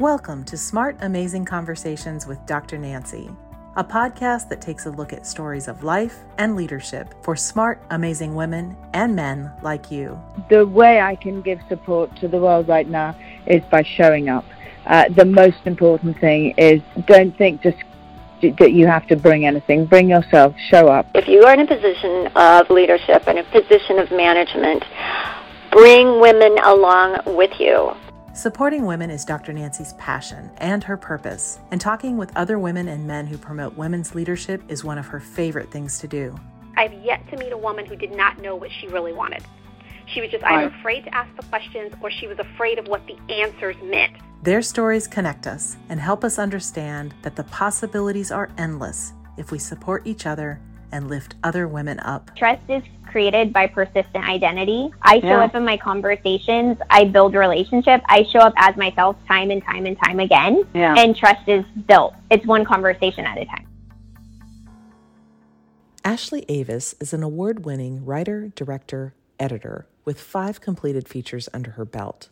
Welcome to Smart Amazing Conversations with Dr. Nancy, a podcast that takes a look at stories of life and leadership for smart, amazing women and men like you. The way I can give support to the world right now is by showing up. Uh, the most important thing is don't think just that you have to bring anything. Bring yourself, show up. If you are in a position of leadership and a position of management, bring women along with you. Supporting women is Dr. Nancy's passion and her purpose, and talking with other women and men who promote women's leadership is one of her favorite things to do. I've yet to meet a woman who did not know what she really wanted. She was just either afraid to ask the questions or she was afraid of what the answers meant. Their stories connect us and help us understand that the possibilities are endless if we support each other and lift other women up. Trust is created by persistent identity. I show yeah. up in my conversations, I build relationship, I show up as myself time and time and time again. Yeah. And trust is built. It's one conversation at a time. Ashley Avis is an award winning writer, director, editor with five completed features under her belt.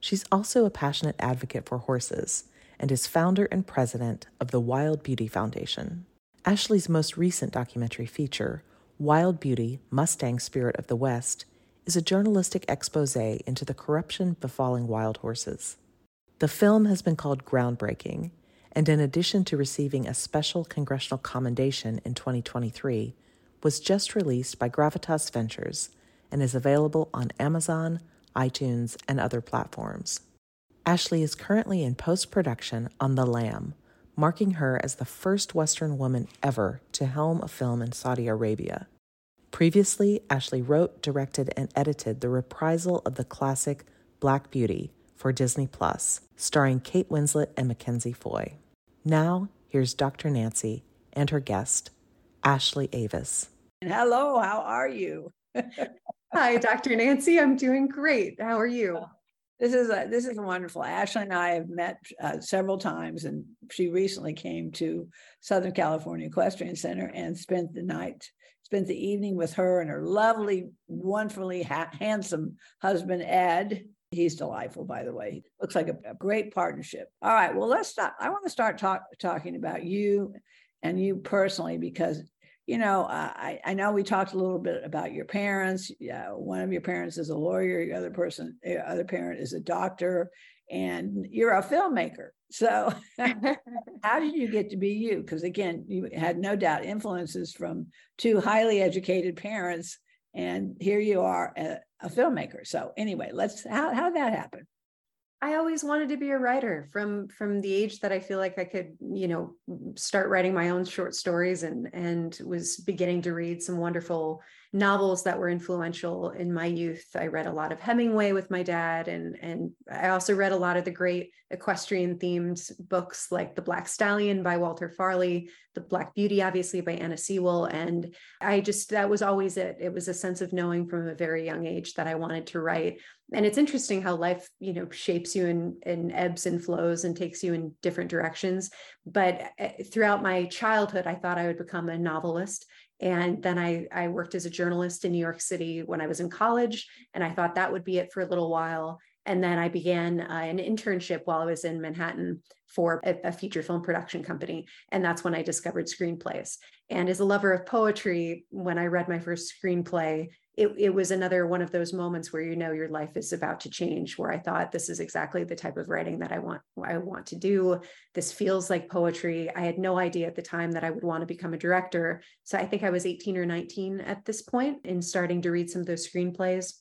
She's also a passionate advocate for horses and is founder and president of the Wild Beauty Foundation. Ashley's most recent documentary feature, Wild Beauty Mustang Spirit of the West, is a journalistic expose into the corruption befalling wild horses. The film has been called groundbreaking, and in addition to receiving a special congressional commendation in 2023, was just released by Gravitas Ventures and is available on Amazon, iTunes, and other platforms. Ashley is currently in post production on The Lamb, marking her as the first Western woman ever to helm a film in Saudi Arabia. Previously, Ashley wrote, directed, and edited the reprisal of the classic Black Beauty for Disney Plus, starring Kate Winslet and Mackenzie Foy. Now, here's Dr. Nancy and her guest, Ashley Avis. Hello, how are you? Hi, Dr. Nancy. I'm doing great. How are you? Oh, This is a, this is wonderful. Ashley and I have met uh, several times, and she recently came to Southern California Equestrian Center and spent the night, spent the evening with her and her lovely, wonderfully ha- handsome husband Ed. He's delightful, by the way. Looks like a, a great partnership. All right, well, let's start. I want to start talk, talking about you and you personally because you know, uh, I, I know we talked a little bit about your parents. Yeah, one of your parents is a lawyer, your other person, your other parent is a doctor, and you're a filmmaker. So, how did you get to be you? Because again, you had no doubt influences from two highly educated parents, and here you are, a, a filmmaker. So, anyway, let's how how that happen? I always wanted to be a writer from from the age that I feel like I could, you know, start writing my own short stories and and was beginning to read some wonderful novels that were influential in my youth. I read a lot of Hemingway with my dad and and I also read a lot of the great equestrian themed books like The Black Stallion by Walter Farley, The Black Beauty obviously by Anna Sewell and I just that was always it. It was a sense of knowing from a very young age that I wanted to write and it's interesting how life you know shapes you in, in ebbs and flows and takes you in different directions but eh, throughout my childhood i thought i would become a novelist and then I, I worked as a journalist in new york city when i was in college and i thought that would be it for a little while. And then i began uh, an internship while i was in manhattan for a, a feature film production company and that's when i discovered screenplays. And as a lover of poetry when i read my first screenplay it, it was another one of those moments where you know your life is about to change where i thought this is exactly the type of writing that i want i want to do. This feels like poetry. I had no idea at the time that i would want to become a director. So i think i was 18 or 19 at this point in starting to read some of those screenplays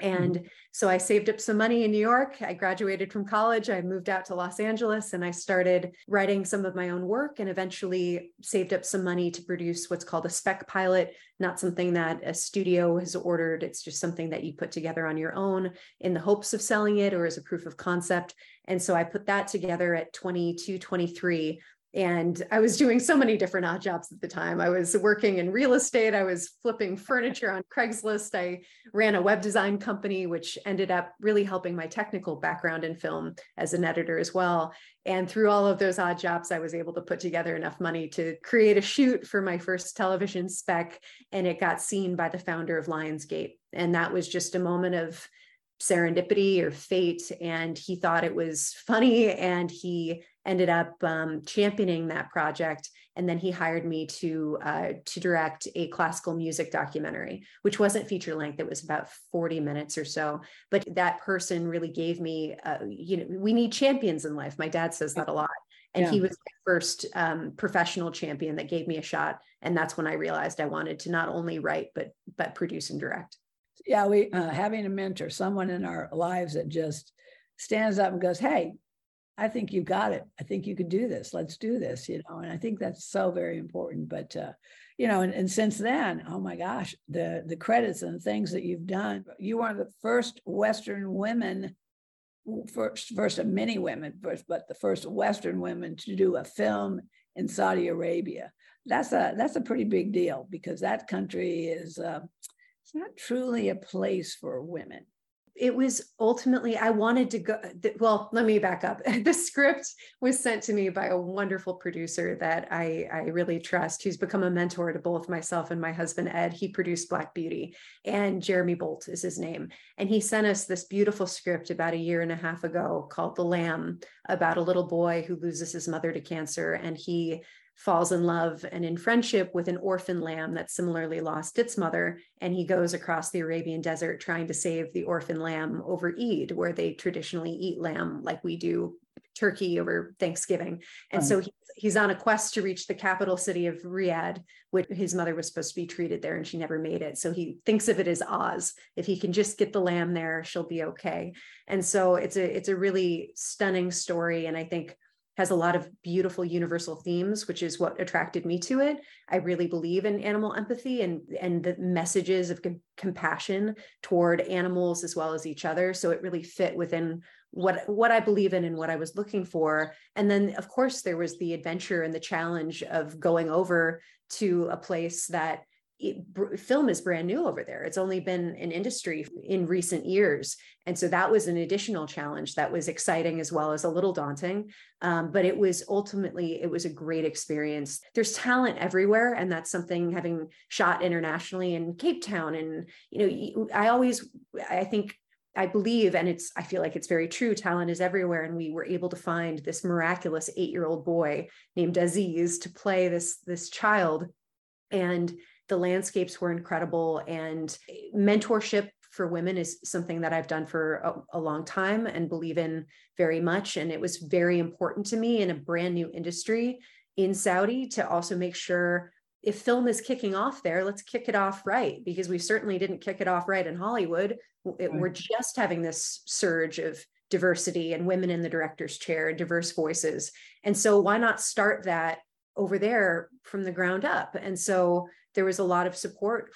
and mm-hmm. so I saved up some money in New York. I graduated from college. I moved out to Los Angeles and I started writing some of my own work and eventually saved up some money to produce what's called a spec pilot, not something that a studio has ordered. It's just something that you put together on your own in the hopes of selling it or as a proof of concept. And so I put that together at 22, 23 and I was doing so many different odd jobs at the time. I was working in real estate, I was flipping furniture on Craigslist, I ran a web design company, which ended up really helping my technical background in film as an editor as well. And through all of those odd jobs, I was able to put together enough money to create a shoot for my first television spec, and it got seen by the founder of Lionsgate. And that was just a moment of serendipity or fate and he thought it was funny and he ended up um, championing that project. And then he hired me to uh, to direct a classical music documentary which wasn't feature length. It was about 40 minutes or so. But that person really gave me uh, you know we need champions in life. My dad says that a lot. And yeah. he was my first um, professional champion that gave me a shot. And that's when i realized i wanted to not only write but but produce and direct yeah we uh, having a mentor someone in our lives that just stands up and goes hey i think you got it. I think you could do this. Let's do this you know and i think that's so very important but uh, you know and, and since then oh my gosh the the credits and the things that you've done you are the first western women first first of many women first but the first western women to do a film in saudi arabia. That's a that's a pretty big deal because that country is uh, it's not truly a place for women. It was ultimately i wanted to go well let me back up. The script was sent to me by a wonderful producer that i i really trust who's become a mentor to both myself and my husband ed. He produced black beauty and jeremy bolt is his name. And he sent us this beautiful script about a year and a half ago called the lamb about a little boy who loses his mother to cancer. And he falls in love and in friendship with an orphan lamb that similarly lost its mother. And he goes across the Arabian desert trying to save the orphan lamb over Eid, where they traditionally eat lamb like we do turkey over Thanksgiving. And so he, he's on a quest to reach the capital city of Riyadh, which his mother was supposed to be treated there and she never made it. So he thinks of it as Oz. If he can just get the lamb there, she'll be okay. And so it's a it's a really stunning story. And I think has a lot of beautiful universal themes, which is what attracted me to it. I really believe in animal empathy and and the messages of com- compassion toward animals as well as each other. So it really fit within what what I believe in and what I was looking for. And then of course there was the adventure and the challenge of going over to a place that it, film is brand new over there. It's only been an industry in recent years. And so that was an additional challenge that was exciting as well as a little daunting. Um, but it was ultimately, it was a great experience. There's talent everywhere. And that's something having shot internationally in Cape Town. And, you know, I always, I think I believe, and it's, I feel like it's very true, talent is everywhere. And we were able to find this miraculous eight year old boy named Aziz to play this, this child. And the landscapes were incredible and mentorship for women is something that I've done for a, a, long time and believe in very much. And it was very important to me in a brand new industry in Saudi to also make sure if film is kicking off there, let's kick it off right because we certainly didn't kick it off right in Hollywood. It. We're just having this surge of diversity and women in the director's chair, and diverse voices. And so why not start that over there from the ground up? And so there was a lot of support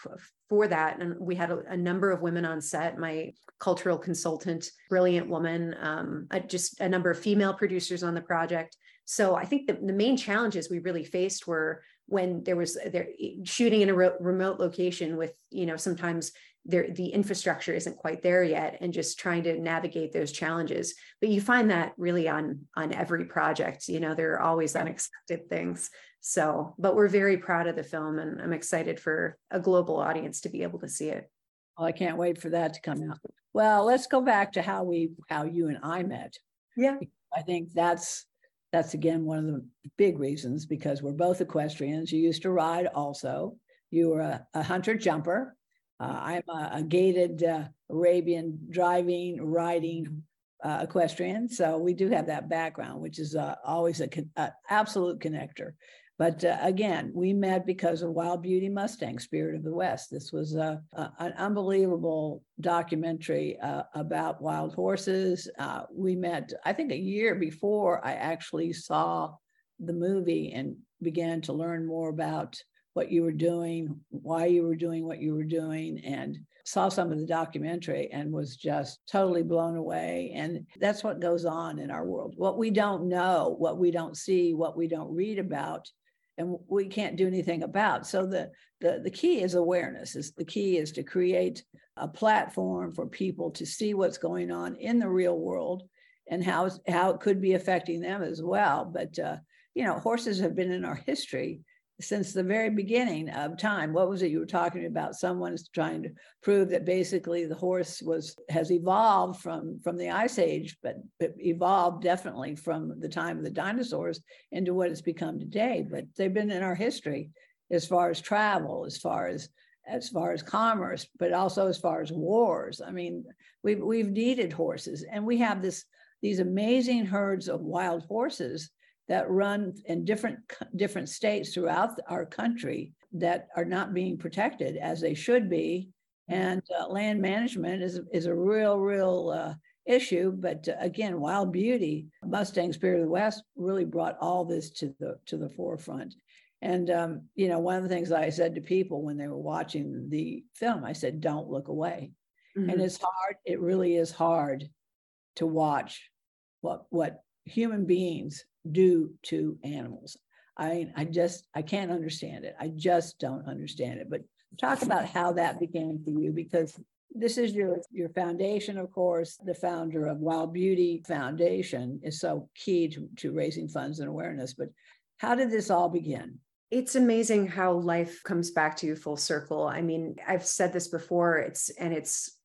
for that. And we had a, a, number of women on set. My cultural consultant, brilliant woman, um, just a number of female producers on the project. So I think the, the main challenges we really faced were when there was there shooting in a re- remote location with you know sometimes there the infrastructure isn't quite there yet and just trying to navigate those challenges but you find that really on on every project you know there are always unexpected things so, but we're very proud of the film and I'm excited for a global audience to be able to see it. Well, I can't wait for that to come out. Well, let's go back to how we how you and I met. Yeah. I think that's that's again one of the big reasons because we're both equestrians. You used to ride also. You were a, a hunter jumper. Uh, I'm a, a gaited uh, Arabian driving, riding uh, equestrian. So we do have that background, which is uh, always a, a, absolute connector. But uh, again, we met because of Wild Beauty Mustang, Spirit of the West. This was a, a, an unbelievable documentary uh, about wild horses. Uh, we met, I think, a year before I actually saw the movie and began to learn more about what you were doing, why you were doing what you were doing, and saw some of the documentary and was just totally blown away. And that's what goes on in our world. What we don't know, what we don't see, what we don't read about and we can't do anything about. So the the, the key is awareness. Is the key is to create a platform for people to see what's going on in the real world and how how it could be affecting them as well. But uh, you know, horses have been in our history since the very beginning of time. What was it you were talking about? Someone's trying to prove that basically the horse was has evolved from from the ice age, but, but evolved definitely from the time of the dinosaurs into what it's become today. But they've been in our history as far as travel, as far as as far as commerce, but also as far as wars. I mean, we've we've needed horses, and we have this these amazing herds of wild horses that run in different different states throughout our country that are not being protected as they should be. And uh, land management is is a real real uh, issue but uh, again wild beauty mustang spirit of the west really brought all this to the to the forefront. And um, you know one of the things i said to people when they were watching the film i said don't look away. Mm-hmm. and it's hard it really is hard to watch what what human beings do to animals. I I just I can't understand it. I just don't understand it. But talk about how that began for you because this is your your foundation of course the founder of wild beauty foundation is so key to, to raising funds and awareness but how did this all begin it's amazing how life comes back to you full circle i mean i've said this before it's and it's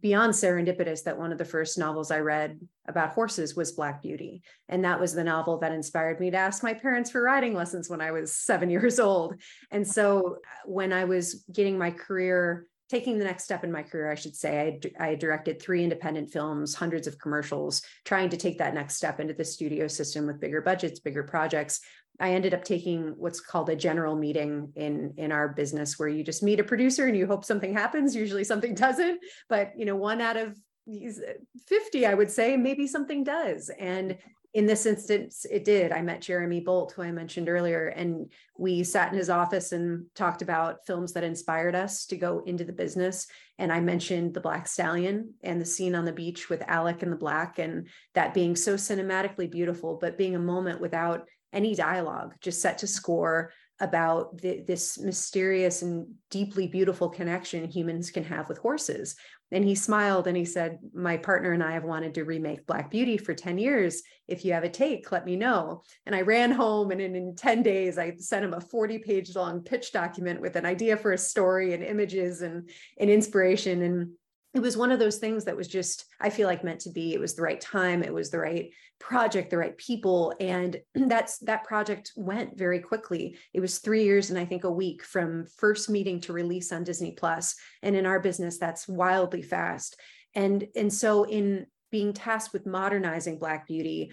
beyond serendipitous that one of the first novels I read about horses was Black Beauty. And that was the novel that inspired me to ask my parents for riding lessons when I was seven years old. And so uh, when I was getting my career, taking the next step in my career, I should say, I, I directed three independent films, hundreds of commercials, trying to take that next step into the studio system with bigger budgets, bigger projects. I ended up taking what's called a general meeting in in our business where you just meet a producer and you hope something happens. Usually something doesn't but you know one out of these uh, 50 I would say maybe something does. And in this instance it did. I met Jeremy Bolt who I mentioned earlier and we sat in his office and talked about films that inspired us to go into the business. And I mentioned the Black Stallion and the scene on the beach with Alec and the Black and that being so cinematically beautiful but being a moment without any dialogue, just set to score about the, this mysterious and deeply beautiful connection humans can have with horses. And he smiled and he said, My partner and I have wanted to remake Black Beauty for 10 years. If you have a take, let me know. And I ran home and in, in 10 days, I sent him a 40 page long pitch document with an idea for a story and images and, and inspiration. And it was one of those things that was just i feel like meant to be. It was the right time. It was the right project the right people. And that's that project went very quickly. It was three years and i think a week from first meeting to release on disney plus. And in our business that's wildly fast. And and so in being tasked with modernizing black beauty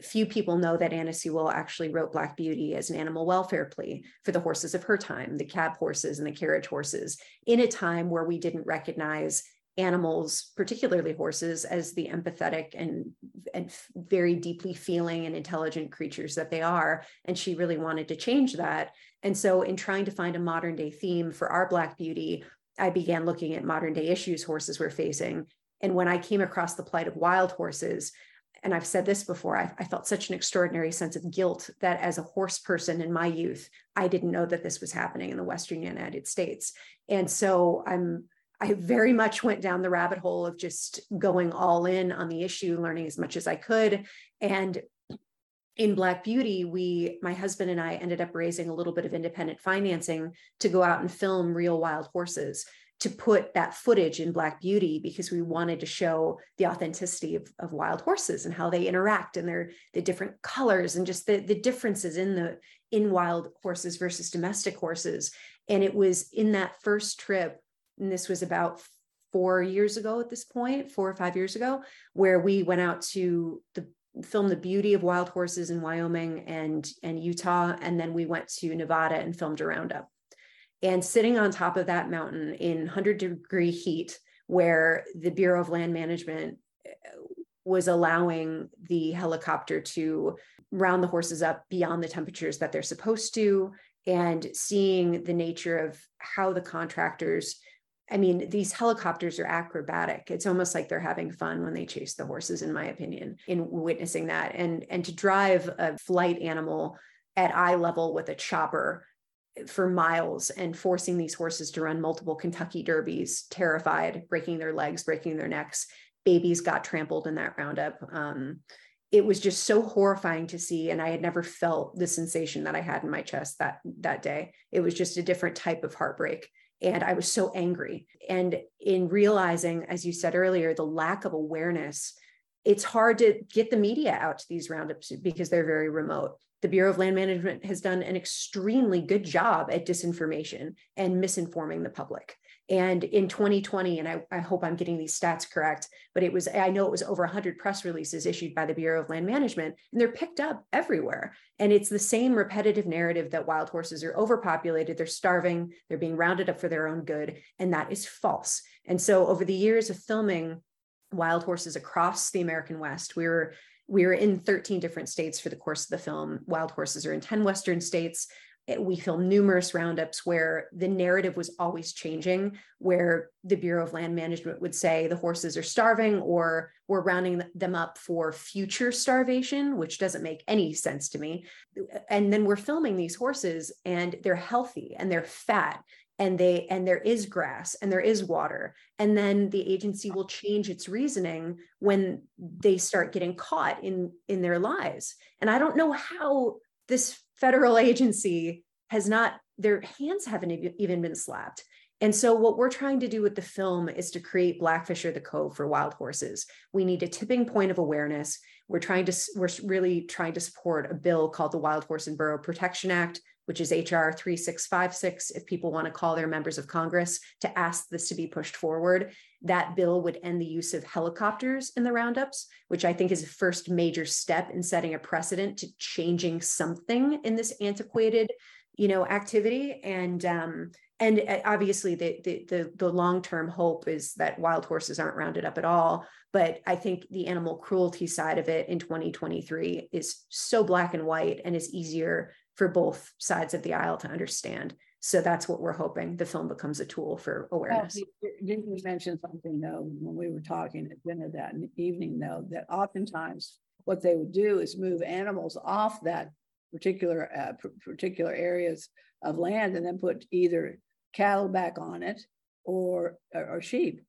few people know that Anna Sewell actually wrote Black Beauty as an animal welfare plea for the horses of her time, the cab horses and the carriage horses, in a time where we didn't recognize animals, particularly horses, as the empathetic and, and very deeply feeling and intelligent creatures that they are. And she really wanted to change that. And so, in trying to find a modern day theme for our Black Beauty, I began looking at modern day issues horses were facing. And when I came across the plight of wild horses, and I've said this before, I, I, felt such an extraordinary sense of guilt that as a horse person in my youth, I didn't know that this was happening in the Western United States. And so I'm I very much went down the rabbit hole of just going all in on the issue, learning as much as I could. And in Black Beauty, we, my husband and I ended up raising a little bit of independent financing to go out and film real wild horses to put that footage in Black Beauty because we wanted to show the authenticity of, of wild horses and how they interact and their the different colors and just the, the differences in the in wild horses versus domestic horses. And it was in that first trip and this was about four years ago at this point, four or five years ago, where we went out to the film the beauty of wild horses in Wyoming and and Utah, and then we went to Nevada and filmed a roundup. And sitting on top of that mountain in 100 degree heat, where the Bureau of Land Management uh, was allowing the helicopter to round the horses up beyond the temperatures that they're supposed to, and seeing the nature of how the contractors I mean, these helicopters are acrobatic. It's almost like they're having fun when they chase the horses, in my opinion, in witnessing that. And and to drive a flight animal at eye level with a chopper for miles and forcing these horses to run multiple Kentucky derbies, terrified, breaking their legs, breaking their necks. Babies got trampled in that roundup. Um, it was just so horrifying to see and i had never felt the sensation that i had in my chest that that day it was just a different type of heartbreak and i was so angry and in realizing as you said earlier the lack of awareness it's hard to get the media out to these roundups because they're very remote the Bureau of Land Management has done an extremely good job at disinformation and misinforming the public. And in 2020, and I, I, hope I'm getting these stats correct, but it was, I know it was over 100 press releases issued by the Bureau of Land Management, and they're picked up everywhere. And it's the same repetitive narrative that wild horses are overpopulated, they're starving, they're being rounded up for their own good. And that is false. And so over the years of filming wild horses across the American West, we were we were in 13 different states for the course of the film. Wild horses are in 10 Western states Eh, we filmed numerous roundups where the narrative was always changing, where the Bureau of Land Management would say the horses are starving or we're rounding them up for future starvation, which doesn't make any sense to me. And then we're filming these horses and they're healthy and they're fat and they and there is grass and there is water and then the agency will change its reasoning when they start getting caught in in their lies and i don't know how this federal agency has not, their hands haven't even been slapped. And so, what we're trying to do with the film is to create Blackfish or the Cove for wild horses. We need a tipping point of awareness. We're trying to, we're really trying to support a bill called the Wild Horse and Burro Protection Act, which is HR 3656, if people want to call their members of Congress to ask this to be pushed forward. That bill would end the use of helicopters in the roundups, which I think is a first major step in setting a precedent to changing something in this antiquated you know activity and um and uh, obviously the the the, the long-term hope is that wild horses aren't rounded up at all but i think the animal cruelty side of it in 2023 is so black and white and is easier for both sides of the aisle to understand. So that's what we're hoping the film becomes a tool for awareness. Well, didn't you mention something though when we were talking at dinner that evening though that oftentimes what they would do is move animals off that particular uh, particular areas of land and then put either cattle back on it or or, or sheep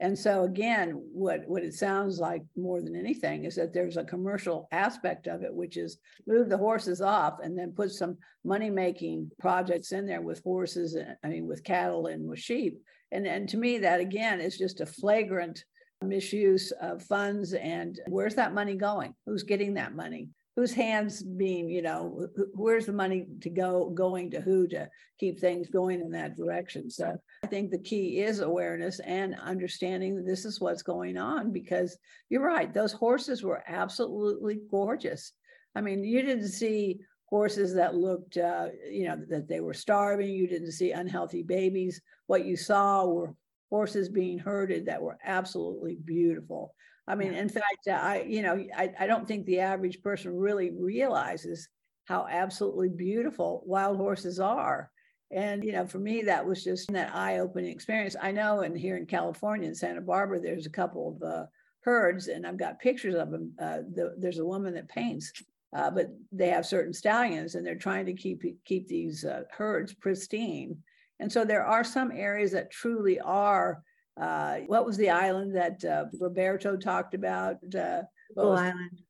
and so again, what, what it sounds like more than anything is that there's a commercial aspect of it, which is move the horses off and then put some money-making projects in there with horses, and, I mean, with cattle and with sheep. And, and to me, that again is just a flagrant misuse of funds and where's that money going? Who's getting that money? Whose hands being, you know, where's the money to go going to who to keep things going in that direction. So I think the key is awareness and understanding that this is what's going on because you're right, those horses were absolutely gorgeous. I mean, you didn't see horses that looked, uh, you know, that they were starving. You didn't see unhealthy babies. What you saw were horses being herded that were absolutely beautiful. I mean, in fact, I, you know, I, I don't think the average person really realizes how absolutely beautiful wild horses are. And, you know, for me, that was just that eye opening experience. I know, and here in California, in Santa Barbara, there's a couple of uh, herds, and I've got pictures of them. Uh, the, there's a woman that paints, uh, but they have certain stallions, and they're trying to keep keep these uh, herds pristine. And so there are some areas that truly are uh, what was the island that uh, Roberto talked about? Uh, Sable Island.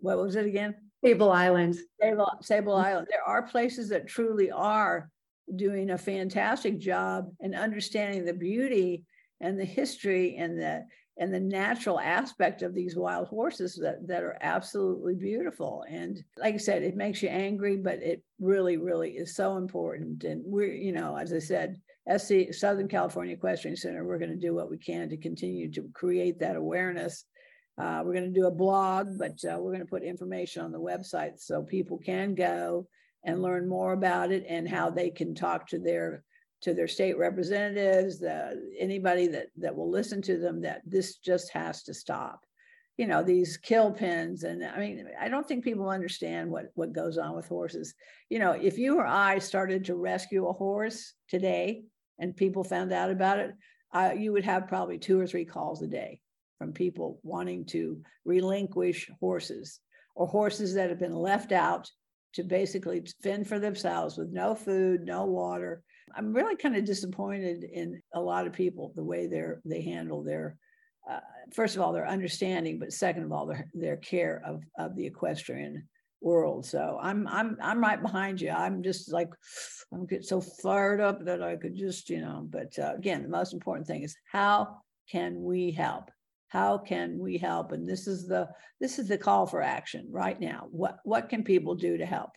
What was it again? Sable Island. Sable, Sable. Island. There are places that truly are doing a fantastic job in understanding the beauty and the history and the and the natural aspect of these wild horses that, that are absolutely beautiful. And like I said, it makes you angry, but it really, really is so important. And we're, you know, as I said, SC Southern California Equestrian Center, we're going to do what we can to continue to create that awareness. Uh, we're going to do a blog, but uh, we're going to put information on the website so people can go and learn more about it and how they can talk to their to their state representatives, the, anybody that that will listen to them. That this just has to stop. You know these kill pens, and I mean I don't think people understand what what goes on with horses. You know, if you or I started to rescue a horse today, and people found out about it, uh, you would have probably two or three calls a day from people wanting to relinquish horses or horses that have been left out to basically fend for themselves with no food, no water. I'm really kind of disappointed in a lot of people the way they're they handle their uh, first of all, their understanding, but second of all, their, their care of, of the equestrian world. So I'm I'm I'm right behind you. I'm just like I'm get so fired up that I could just you know. But uh, again, the most important thing is how can we help? How can we help? And this is the this is the call for action right now. What what can people do to help?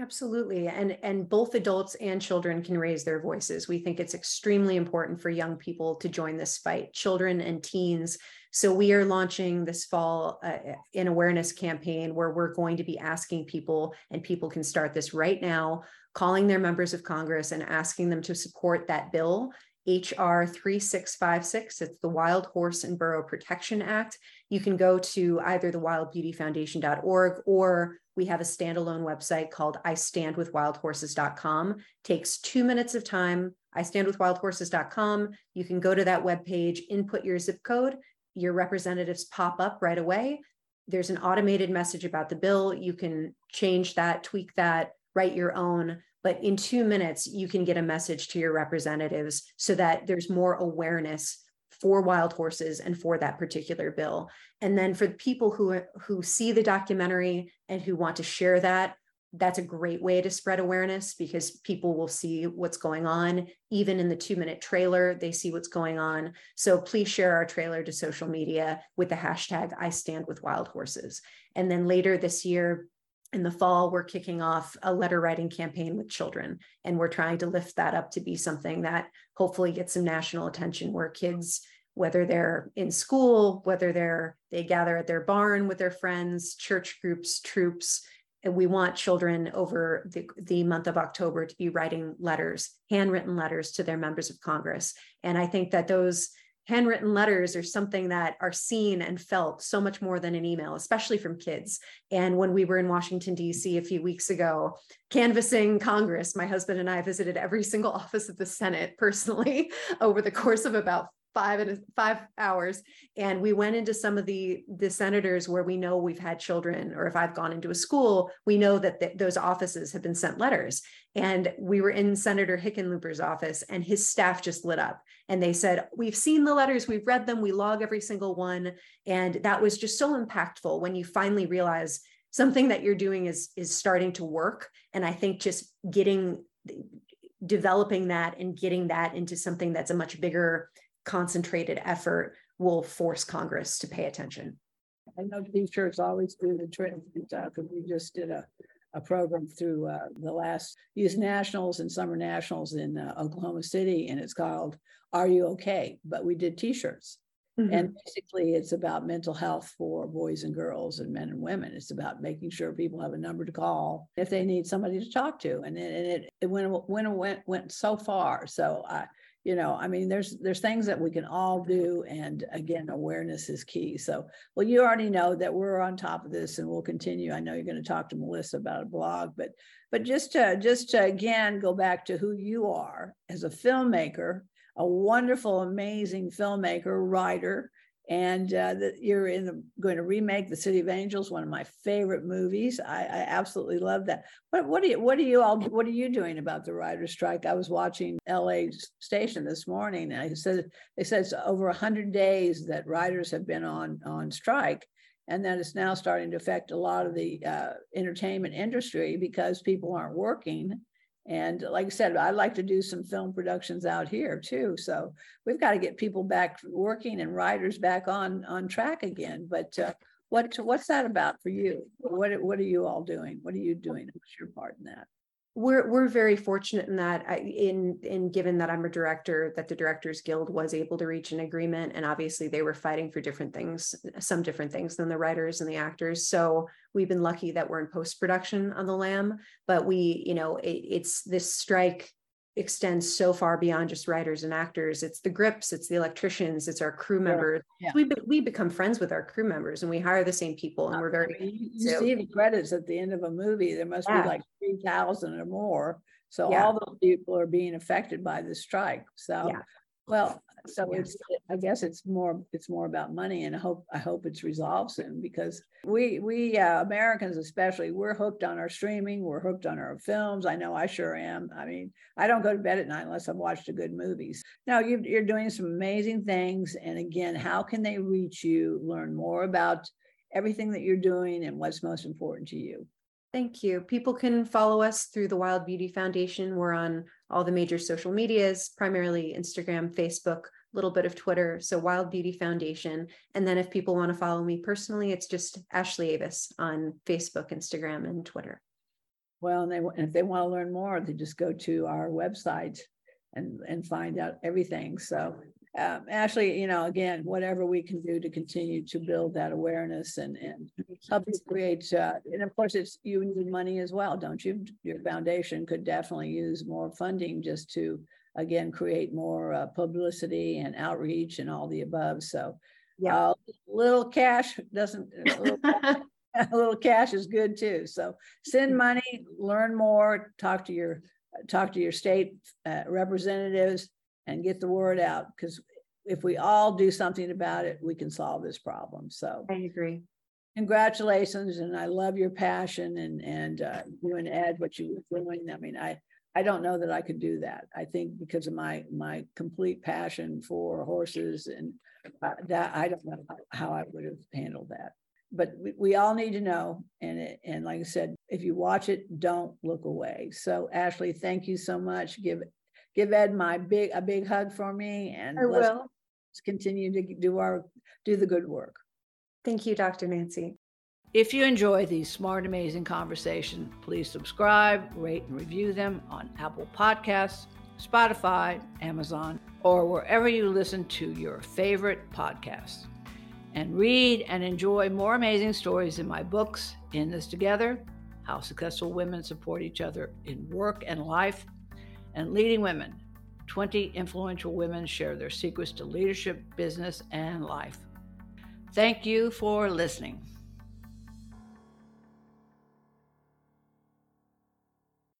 Absolutely. And and both adults and children can raise their voices. We think it's extremely important for young people to join this fight, children and teens. So we are launching this fall uh, an awareness campaign where we're going to be asking people and people can start this right now, calling their members of Congress and asking them to support that bill HR 3656. It's the Wild Horse and Burro Protection Act. You can go to either the wildbeautyfoundation.org or we have a standalone website called I stand with wildhorses.com. Takes two minutes of time. I stand with wildhorses.com. You can go to that webpage, input your zip code. Your representatives pop up right away. There's an automated message about the bill. You can change that, tweak that, write your own but in two minutes you can get a message to your representatives so that there's more awareness for wild horses and for that particular bill. And then for the people who who see the documentary and who want to share that that's a great way to spread awareness because people will see what's going on. Even in the 2 minute trailer they see what's going on. So please share our trailer to social media with the hashtag i stand with wild horses. And then later this year in the fall, we're kicking off a letter writing campaign with children, and we're trying to lift that up to be something that hopefully gets some national attention where kids, whether they're in school, whether they're they gather at their barn with their friends, church groups, troops, and we want children over the, the month of October to be writing letters, handwritten letters to their members of Congress. And I think that those handwritten letters are something that are seen and felt so much more than an email, especially from kids. And when we were in Washington, D.C. a few weeks ago, canvassing Congress, my husband and I visited every single office of the Senate personally over the course of about five and five hours. And we went into some of the the senators where we know we've had children or if i've gone into a school we know that th- those offices have been sent letters. And we were in senator hickenlooper's office and his staff just lit up. And they said we've seen the letters we've read them we log every single one. And that was just so impactful when you finally realize something that you're doing is is starting to work. And i think just getting developing that and getting that into something that's a much bigger concentrated effort will force Congress to pay attention. I know t-shirts always do the trick because we just did a, a program through uh, the last Youth Nationals and Summer Nationals in uh, Oklahoma City, and it's called "Are You Okay?" But we did T-shirts, mm-hmm. and basically it's about mental health for boys and girls and men and women. It's about making sure people have a number to call if they need somebody to talk to, and it, and it, it went went went went so far. So I you know i mean there's there's things that we can all do and again awareness is key. So well you already know that we're on top of this and we'll continue. I know you're going to talk to melissa about a blog but but just to just to again go back to who you are as a filmmaker a wonderful amazing filmmaker writer and uh, that you're in the, going to remake the City of Angels, one of my favorite movies. I, I, absolutely love that. What what are you what are you all what are you doing about the writer's strike? I was watching LA station this morning, and I said they said it's over hundred days that writers have been on on strike, and that it's now starting to affect a lot of the uh, entertainment industry because people aren't working and like I said, I'd like to do some film productions out here too. So we've got to get people back working and writers back on on track again. But uh, what what's that about for you? What what are you all doing? What are you doing? What's your part in that? We're we're very fortunate in that in in given that I'm a director that the directors guild was able to reach an agreement and obviously they were fighting for different things some different things than the writers and the actors. So we've been lucky that we're in post production on the lamb but we you know it, it's this strike extends so far beyond just writers and actors. It's the grips, it's the electricians, it's our crew members. Yeah. We be, we become friends with our crew members, and we hire the same people, and we're very. You, you so, see the credits at the end of a movie. There must yeah. be like three thousand or more. So yeah. all those people are being affected by the strike. So, well, so yes. it's i guess it's more it's more about money and i hope i hope it's resolved soon because we we uh, americans especially we're hooked on our streaming we're hooked on our films i know i sure am i mean i don't go to bed at night unless i've watched a good movie. now you, you're doing some amazing things and again how can they reach you learn more about everything that you're doing and what's most important to you Thank you. People can follow us through the Wild Beauty Foundation. We're on all the major social medias, primarily Instagram, Facebook, a little bit of Twitter. So Wild Beauty Foundation. And then if people want to follow me personally, it's just Ashley Avis on Facebook, Instagram, and Twitter. Well, and, they, and if they want to learn more, they just go to our website and, and find out everything. So um, Ashley, you know, again, whatever we can do to continue to build that awareness and, and help you create, uh, and of course, it's you need money as well, don't you? Your foundation could definitely use more funding just to, again, create more uh, publicity and outreach and all the above. So, yeah, uh, little cash doesn't. Little, a little cash is good too. So send money, learn more, talk to your talk to your state uh, representatives and get the word out because if we all do something about it, we can solve this problem. So I agree. Congratulations, and I love your passion and and uh, you and Ed what you were doing. I mean, I I don't know that I could do that. I think because of my my complete passion for horses and uh, that I don't know how I would have handled that. But we, we all need to know, and it, and like I said, if you watch it, don't look away. So Ashley, thank you so much. Give give Ed my big a big hug for me, and I let's, will. continue to do our do the good work. Thank you, Dr. Nancy. If you enjoy these smart, amazing conversations, please subscribe, rate, and review them on Apple Podcasts, Spotify, Amazon, or wherever you listen to your favorite podcasts. And read and enjoy more amazing stories in my books, In This Together How Successful Women Support Each Other in Work and Life, and Leading Women 20 influential women share their secrets to leadership, business, and life. Thank you for listening.